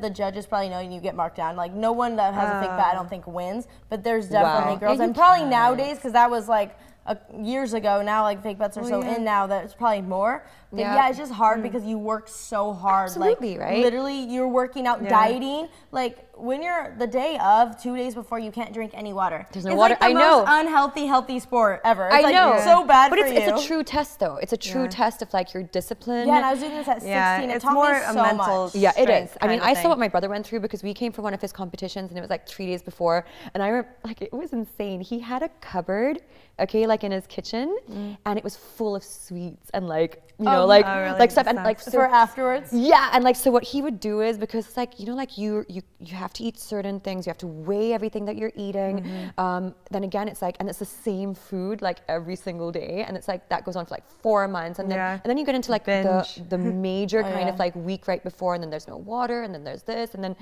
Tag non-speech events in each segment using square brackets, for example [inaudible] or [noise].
that the judges probably know and you get marked down. Like no one that has a fake butt, I don't think wins, but there's definitely Wow. girls, Yeah, and probably nowadays because that was like. Uh, years ago now like fake bets are so in now that it's probably more but yeah, Yeah. it's just hard because you work so hard Absolutely, like right? literally you're working out dieting like when you're the day of two days before you can't drink any water There's no it's water. like the I most know. unhealthy healthy sport ever it's I like know. so bad but for it's, you it's a true test, though. It's a true Yeah. test of like your discipline. yeah and I was doing this at 16 Yeah, it it's taught more me a so mental much Yeah, it is. I mean, I saw what my brother went through because we came for one of his competitions and it was like three days before. And I remember, like, it was insane. He had a cupboard, okay, like in his kitchen, and it was full of sweets and like, you know, Oh, like, oh, really? like stuff. And like, so, for afterwards yeah, and like so what he would do is because it's like you know like you you you have to eat certain things, you have to weigh everything that you're eating. Mm-hmm. Um, then again, it's like and it's the same food like every single day, and it's like that goes on for like four months, and then Yeah. and then you get into like Binge. the the [laughs] major Oh, kind of like week right before, and then there's no water, and then there's this, and then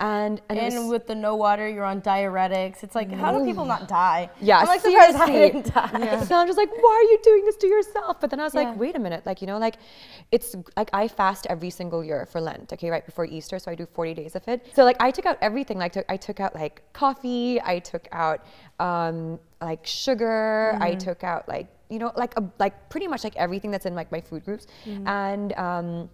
and and, and was- with the no water you're on diuretics it's like how do people not die yeah, I'm like surprised I didn't die So I'm just like, why are you doing this to yourself? But then I was Yeah. like, wait a minute, like you know, like it's like I fast every single year for Lent, okay, right before Easter, so I do 40 days of it. So like I took out everything, like I took out like coffee, I took out um, like sugar, I took out like you know like a, like pretty much like everything that's in like my food groups, and. Um,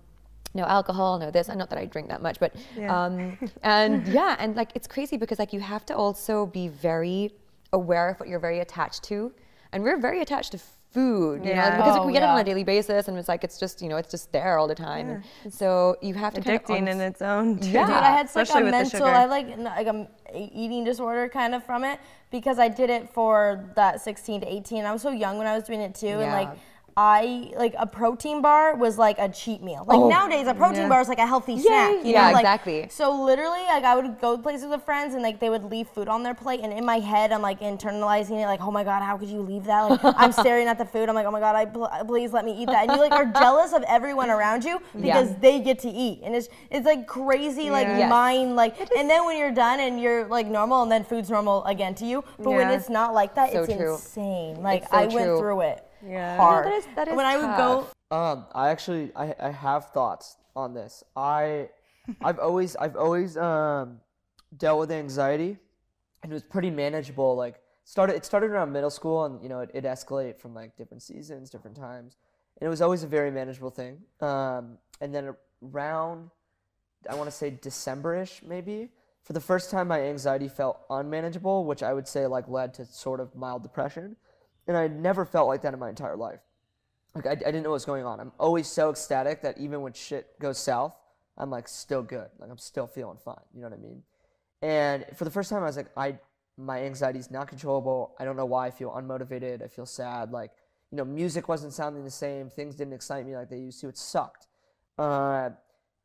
no alcohol, no this. And not that I drink that much, but Yeah. um, [laughs] and yeah, and like it's crazy because like you have to also be very aware of what you're very attached to, and we're very attached to food, you know, because Oh, we get it on a daily basis, and it's like it's just you know it's just there all the time, and so you have to kind of addicting in its own. too. Yeah. Dude, I had like Especially a with the mental, sugar. I had like n- like a m- a eating disorder kind of from it because I did it for that 16 to 18. I was so young when I was doing it too, and like Yeah. I like a protein bar was like a cheat meal. Like oh. nowadays, a protein Yeah. bar is like a healthy snack. You yeah, know? like, exactly. So literally, like I would go places with friends, and like they would leave food on their plate, and in my head, I'm like internalizing it, like, oh my god, how could you leave that? Like I'm [laughs] staring at the food, I'm like, oh my god, I pl- please let me eat that, and you like are jealous of everyone around you because they get to eat, and it's it's like crazy, like Yeah. Yes. mind, like, and then when you're done and you're like normal, and then food's normal again to you, but when it's not like that, So it's true. insane. Like so I went true. through it Yeah. hard. that is- that is when I would go. Um, I actually I, I have thoughts on this. I [laughs] I've always I've always um dealt with anxiety, and it was pretty manageable. Like started it started around middle school, and you know it it escalated from like different seasons, different times, and it was always a very manageable thing. Um, and then around I want to say December-ish maybe. For the first time, my anxiety felt unmanageable, which I would say like led to sort of mild depression, and I never felt like that in my entire life like I, I didn't know what was going on. I'm always so ecstatic that even when shit goes south, I'm like still good. Like I'm still feeling fine. You know what I mean? And for the first time, I was like, I my anxiety is not controllable. I don't know why I feel unmotivated. I feel sad. Like you know, music wasn't sounding the same. Things didn't excite me like they used to. It sucked. Uh,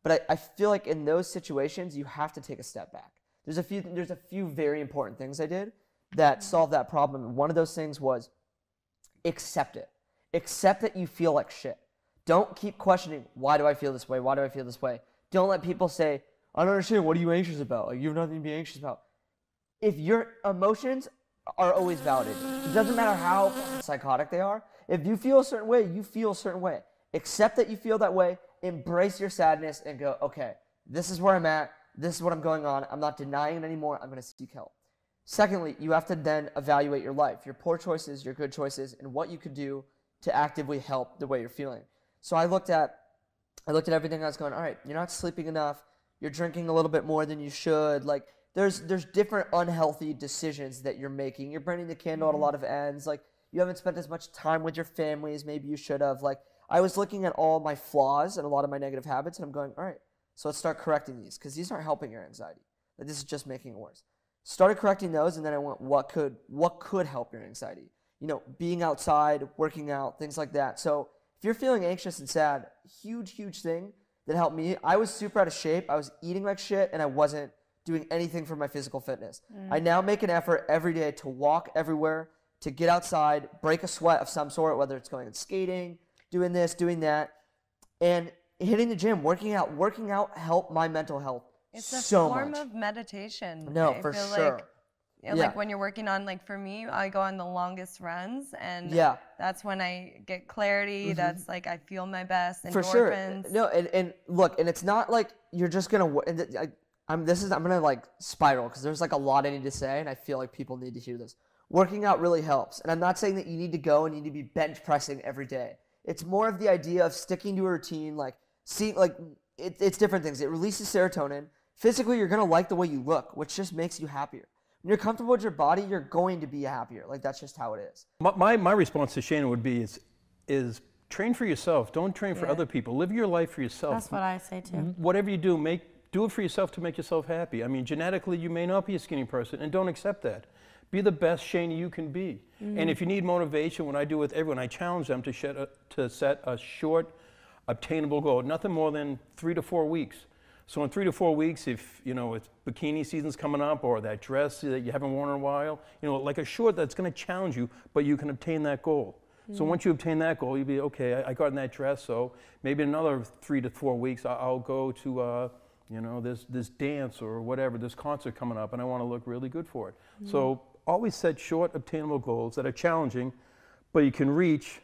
but I, I feel like in those situations, you have to take a step back. There's a few there's a few very important things I did that solved that problem. One of those things was accept it. Accept that you feel like shit. Don't keep questioning why do I feel this way? Why do I feel this way? Don't let people say, I don't understand. What are you anxious about? Like you have nothing to be anxious about. If your emotions are always validated, it doesn't matter how psychotic they are. If you feel a certain way, you feel a certain way. Accept that you feel that way. Embrace your sadness and go, okay, this is where I'm at. This is what I'm going on. I'm not denying it anymore. I'm going to seek help. Secondly, you have to then evaluate your life, your poor choices, your good choices, and what you could do to actively help the way you're feeling. So I looked at I looked at everything I was going, all right, you're not sleeping enough, you're drinking a little bit more than you should. Like there's there's different unhealthy decisions that you're making. You're burning the candle at a mm-hmm. lot of ends. Like you haven't spent as much time with your family as maybe you should have. Like I was looking at all my flaws and a lot of my negative habits and I'm going, all right, so let's start correcting these because these aren't helping your anxiety. Like, this is just making it worse started correcting those and then i went what could what could help your anxiety? You know being outside working out things like that. So if you're feeling anxious and sad huge huge thing that helped me. I was super out of shape. I was eating like shit and i wasn't doing anything for my physical fitness. Mm. I now make an effort every day to walk everywhere to get outside break a sweat of some sort whether it's going and skating doing this doing that. And hitting the gym working out working out helped my mental health It's a so form much of meditation. no, I for feel sure. Like Yeah. Like when you're working on, like for me, I go on the longest runs, and Yeah. Mm-hmm. that's when I get clarity. That's like I feel my best. Endorphins. for sure no and, and look and it's not like you're just gonna and I, i'm this is i'm gonna like spiral because there's like a lot i need to say and i feel like people need to hear this working out really helps and i'm not saying that you need to go and you need to be bench pressing every day it's more of the idea of sticking to a routine like seeing like it, it's different things it releases serotonin physically you're gonna like the way you look which just makes you happier when you're comfortable with your body you're going to be happier like that's just how it is My, my, my response to Shannon would be is, is train for yourself. Don't train for other people. Live your life for yourself. That's what I say too. Whatever you do, make do it for yourself to make yourself happy. I mean, genetically, you may not be a skinny person, and don't accept that. Be the best Shane you can be. Mm. And if you need motivation, what I do with everyone, I challenge them to, shed a, to set a short, obtainable goal, nothing more than three to four weeks. So in three to four weeks, if you know it's bikini season's coming up or that dress that you haven't worn in a while, you know, like a short that's going to challenge you, but you can obtain that goal. So once you obtain that goal, you'll be okay. I, I got in that dress, so maybe in another three to four weeks, I, I'll go to, uh, you know, this this dance or whatever, this concert coming up, and I want to look really good for it. So always set short, obtainable goals that are challenging, but you can reach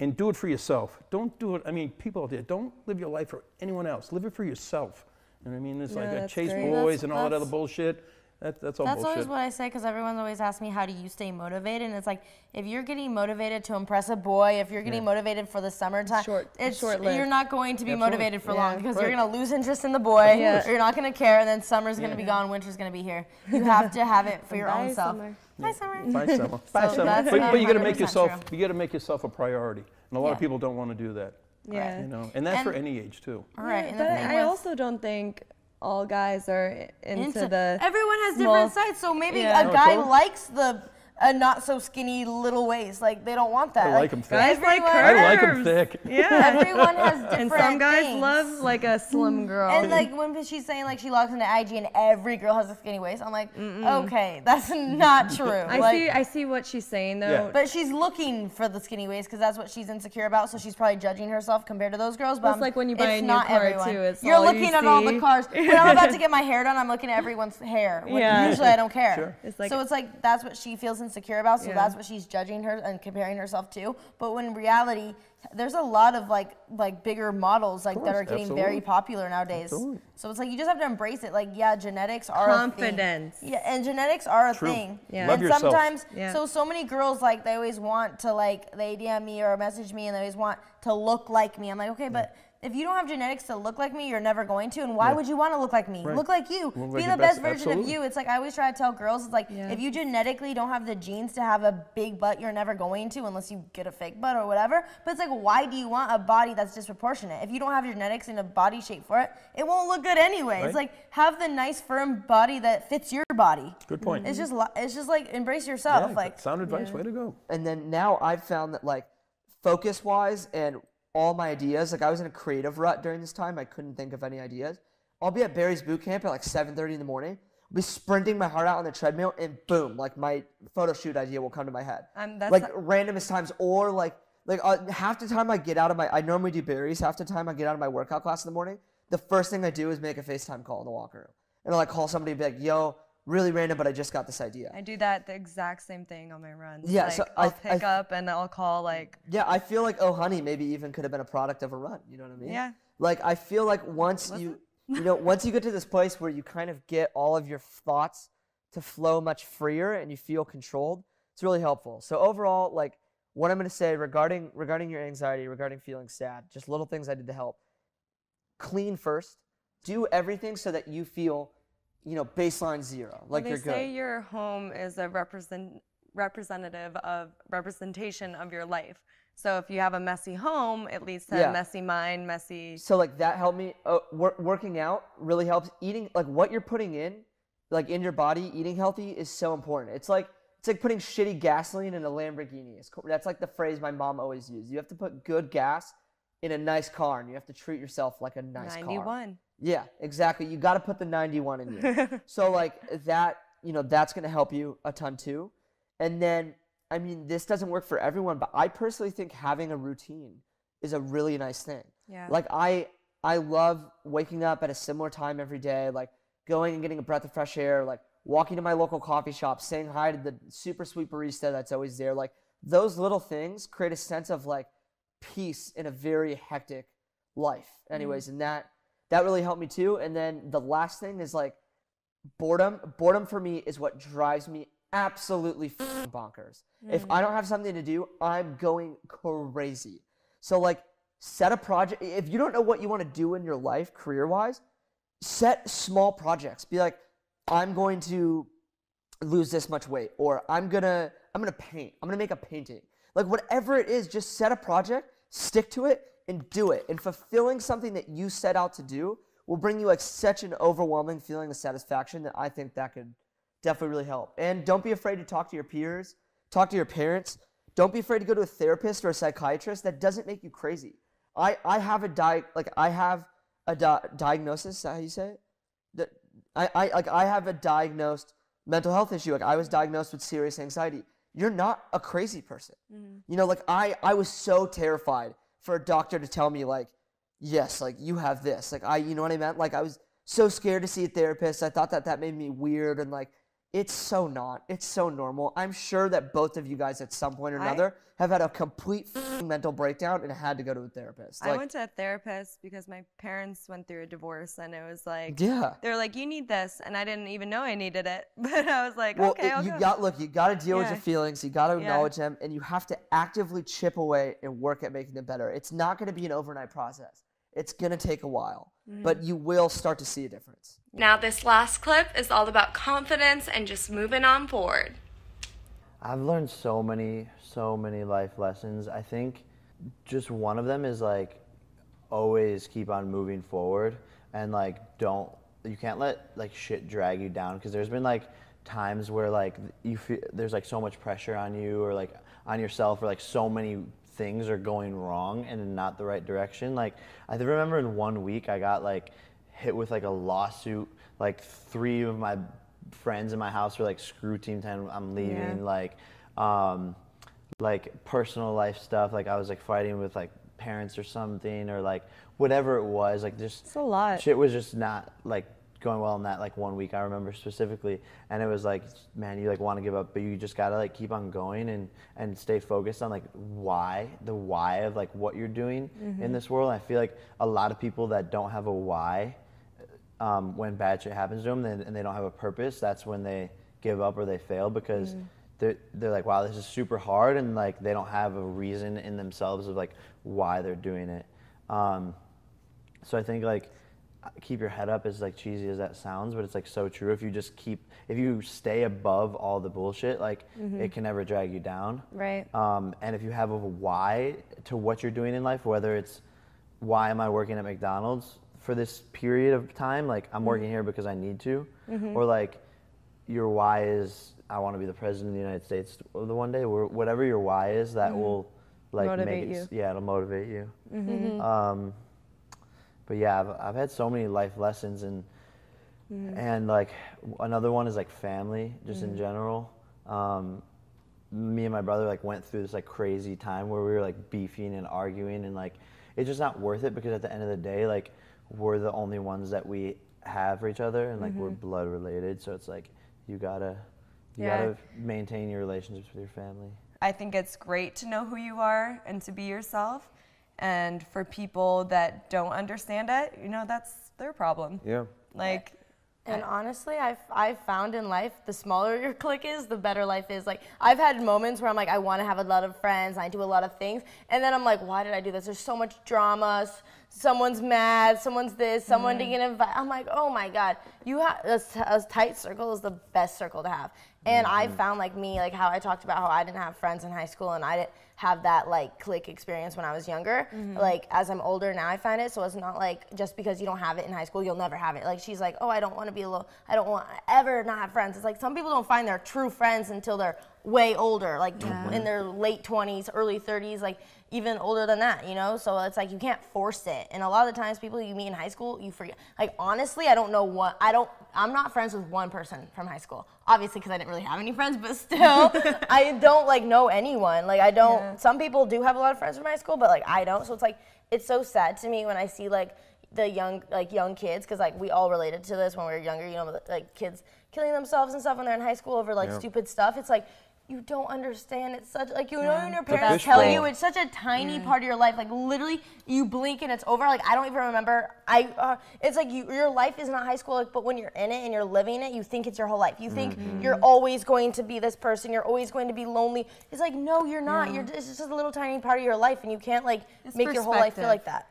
and do it for yourself. Don't do it. I mean, people out there, don't live your life for anyone else. Live it for yourself. You know what I mean? It's like a that's chase great. boys That's- and all that other that's- bullshit. That, that's all That's bullshit. always what I say because everyone's always asked me, how do you stay motivated? And it's like, if you're getting motivated to impress a boy, if you're getting motivated for the summertime, Short- it's, short-lived. you're not going to be Absolutely. motivated for Yeah. long because you're going to lose interest in the boy. Yeah. You're not going to care, and then summer's going to be gone, winter's going to be here. You have to have it for [laughs] your Bye, own self. summer. Bye, summer. Bye, summer. [laughs] Bye, So summer. that's But, but you got to make 100% yourself. true. You got to make yourself a priority, and a lot Yeah. of people don't want to do that. Yeah. You know, and that's for And- any age too. All right. and the But thing I was- also don't think all guys are i- into, into- the. everyone has small- different sides so maybe Yeah. a No, guy oh, totally. likes the a not so skinny little waist like they don't want that I like 'em thick. Guys like everyone- curves. I like them thick. [laughs] Yeah. everyone has different and some guys things. love like a slim girl. and like when she's saying like she logs into IG and every girl has a skinny waist, I'm like, okay, [laughs] that's not true. I Like, see. I see what she's saying though. Yeah. But she's looking for the skinny waist because that's what she's insecure about. So she's probably judging herself compared to those girls. But it's like when you buy a new not car everyone. too. It's You're all you looking at all the cars. When I'm about to get my hair done, I'm looking at everyone's hair. [laughs] Yeah. Usually I don't care. Sure. It's like- so it's like that's what she feels insecure about. So Yeah. that's what she's judging her and comparing herself to. But when in reality, there's a lot of like like bigger models like that are getting absolutely. very popular nowadays. Absolutely. So it's like you just have to embrace it. Like yeah, genetics are a thing. Confidence. Yeah, and genetics are a True. thing. Yeah. Love and yourself. sometimes Yeah. so so many girls like they always want to like they DM me or message me and they always want to look like me. I'm like, okay, but if you don't have genetics to look like me, you're never going to. And why would you want to look like me? Right. Look like you. Look like Be your the best- best, version absolutely. of you. It's like I always try to tell girls, it's like Yeah. if you genetically don't have the genes to have a big butt, you're never going to unless you get a fake butt or whatever. But it's like, why do you want a body that's disproportionate? If you don't have genetics and a body shape for it, it won't look good anyway. Right. It's like have the nice firm body that fits your body. Good point. It's just it's just like embrace yourself. Yeah, like sound advice. Way to go. and then now I've found that like focus wise and all my ideas, like I was in a creative rut during this time. I couldn't think of any ideas. I'll be at Barry's boot camp at like 7:30 in the morning. I'll be sprinting my heart out on the treadmill, and boom, like my photo shoot idea will come to my head. Um, that's like not- randomest times, or like like uh, half the time I get out of my, I normally do Barry's. Half the time I get out of my workout class in the morning, the first thing I do is make a FaceTime call in the locker room, and I'll like call somebody and be like, "Yo, really random, but I just got this idea." I do that the exact same thing on my runs. Yeah, Like, so I'll I- pick I- up and I'll call like Yeah, I feel like Oh Honey maybe even could have been a product of a run. You know what I mean? Yeah. Like I feel like once you you know once you get to this place where you kind of get all of your thoughts to flow much freer and you feel controlled, it's really helpful. So overall, like what I'm gonna say regarding regarding your anxiety, regarding feeling sad, just little things I did to help. Clean first. Do everything so that you feel, you know, baseline zero. Like they you're say good. your home is a represent representative of representation of your life. So if you have a messy home, it leads to Yeah. a messy mind, messy. So like that helped me. Uh, wor- working out really helps. Eating like what you're putting in, like in your body, eating healthy is so important. It's like it's like putting shitty gasoline in a Lamborghini. It's, that's like the phrase my mom always used. You have to put good gas in a nice car, and you have to treat yourself like a nice car. 91. Yeah, exactly. You got to put the 91 in you. [laughs] so like that, you know, that's going to help you a ton too. And then I mean, this doesn't work for everyone, but I personally think having a routine is a really nice thing. Yeah. Like I I love waking up at a similar time every day, like going and getting a breath of fresh air, like walking to my local coffee shop, saying hi to the super sweet barista that's always there. Like those little things create a sense of like peace in a very hectic life. Mm-hmm. Anyways, and that that really helped me too. And then the last thing is like boredom. Boredom for me is what drives me absolutely f***ing mm. bonkers. If I don't have something to do, I'm going crazy. So like set a project. If you don't know what you want to do in your life career wise, set small projects. Be like, I'm going to lose this much weight, or I'm gonna I'm gonna paint. I'm gonna make a painting. Like whatever it is, just set a project, stick to it, and do it. And fulfilling something that you set out to do will bring you like such an overwhelming feeling of satisfaction that I think that could definitely really help. And don't be afraid to talk to your peers, talk to your parents. Don't be afraid to go to a therapist or a psychiatrist. That doesn't make you crazy. I, I have a di- like I have a di- diagnosis. How you say it? That I, I like I have a diagnosed mental health issue. Like I was diagnosed with serious anxiety. You're not a crazy person. Mm-hmm. You know, like I I was so terrified for a doctor to tell me like, yes, like you have this. Like I, you know what I meant? Like I was so scared to see a therapist. I thought that that made me weird and like it's so not. It's so normal. I'm sure that both of you guys at some point or I- another have had a complete mental breakdown and had to go to a therapist. I went to a therapist because my parents went through a divorce, and it was like, yeah. They're like, "You need this," and I didn't even know I needed it. [laughs] But I was like, Well, "Okay, it- you go." got look. You got to deal with your feelings. You got to Yeah. acknowledge them, and you have to actively chip away and work at making them better. It's not going to be an overnight process. It's going to take a while, Mm-hmm. but you will start to see a difference. Now, this last clip is all about confidence and just moving on forward. I've learned so many, so many life lessons. I think just one of them is like always keep on moving forward and like don't you can't let like shit drag you down because there's been like times where like you feel there's like so much pressure on you or like on yourself or like so many things are going wrong and in not the right direction. Like i remember in one week i got like hit with like a lawsuit like three of my friends in my house were like screw team 10 i'm leaving like um like personal life stuff. Like i was like fighting with like parents or something or like whatever it was. Like just It's a lot. shit was just not like going well in that like one week i remember specifically and it was like man you like want to give up but you just gotta like keep on going and and stay focused on like why the why of like what you're doing in this world. And i feel like a lot of people that don't have a why um, when bad shit happens to them then, and they don't have a purpose, that's when they give up or they fail because they're, they're like, wow, this is super hard, and like they don't have a reason in themselves of like why they're doing it. Um, so I think like keep your head up as like cheesy as that sounds, but it's like so true. If you just keep, if you stay above all the bullshit, like mm-hmm. it can never drag you down. Right. Um, and if you have a why to what you're doing in life, whether it's why am I working at McDonald's for this period of time, like I'm mm-hmm. working here because I need to, mm-hmm. or like your why is I want to be the president of the United States the one day, or whatever your why is, that will like Motivate make it, you. yeah, it'll motivate you. Um, but yeah, I've, I've had so many life lessons and mm. and like another one is like family, just in mm. general. Um, me and my brother like went through this like crazy time where we were like beefing and arguing and like it's just not worth it because at the end of the day like we're the only ones that we have for each other and like we're mm-hmm. blood related so it's like you gotta you Yeah. gotta maintain your relationships with your family I think it's great to know who you are and to be yourself. And for people that don't understand it, you know, that's their problem. Yeah. Like, And honestly, I've, I've found in life, the smaller your [laughs] clique is, the better life is. Like, I've had moments where I'm like, I want to have a lot of friends, I do a lot of things. And then I'm like, why did I do this? There's so much drama. Someone's mad, someone's this, someone didn't mm. get invited. I'm like, oh my God. You have a tight circle is the best circle to have. And I mm-hmm. found like me, like how I talked about how I didn't have friends in high school and I didn't have that like clique experience when I was younger. Mm-hmm. Like as I'm older now, I find it. So it's not like just because you don't have it in high school, you'll never have it. Like she's like, oh, I don't want to be alone. I don't want ever not have friends. It's like some people don't find their true friends until they're way older, like in their late 20s, early 30s, like even older than that, you know? So it's like you can't force it. And a lot of the times people you meet in high school, you forget. Like honestly, I don't know what, I don't, I'm not friends with one person from high school. Obviously, because I didn't really have any friends, but still, [laughs] I don't like know anyone. Like I don't, some people do have a lot of friends from high school, but like I don't. So it's like, it's so sad to me when I see like the young like young kids because like we all related to this when we were younger. You know, like kids killing themselves and stuff when they're in high school over like stupid stuff. It's like. You don't understand. It's such like you know when your parents tell fishbowl. you it's such a tiny part of your life. Like literally, you blink and it's over. Like I don't even remember. I uh, it's like you, your life is not high school, like, but when you're in it and you're living it, you think it's your whole life. You think you're always going to be this person. You're always going to be lonely. It's like no, you're not. You're it's just a little tiny part of your life, and you can't like make your whole life feel like that.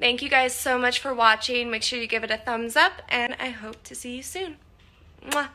Thank you guys so much for watching. Make sure you give it a thumbs up, and I hope to see you soon. Mwah.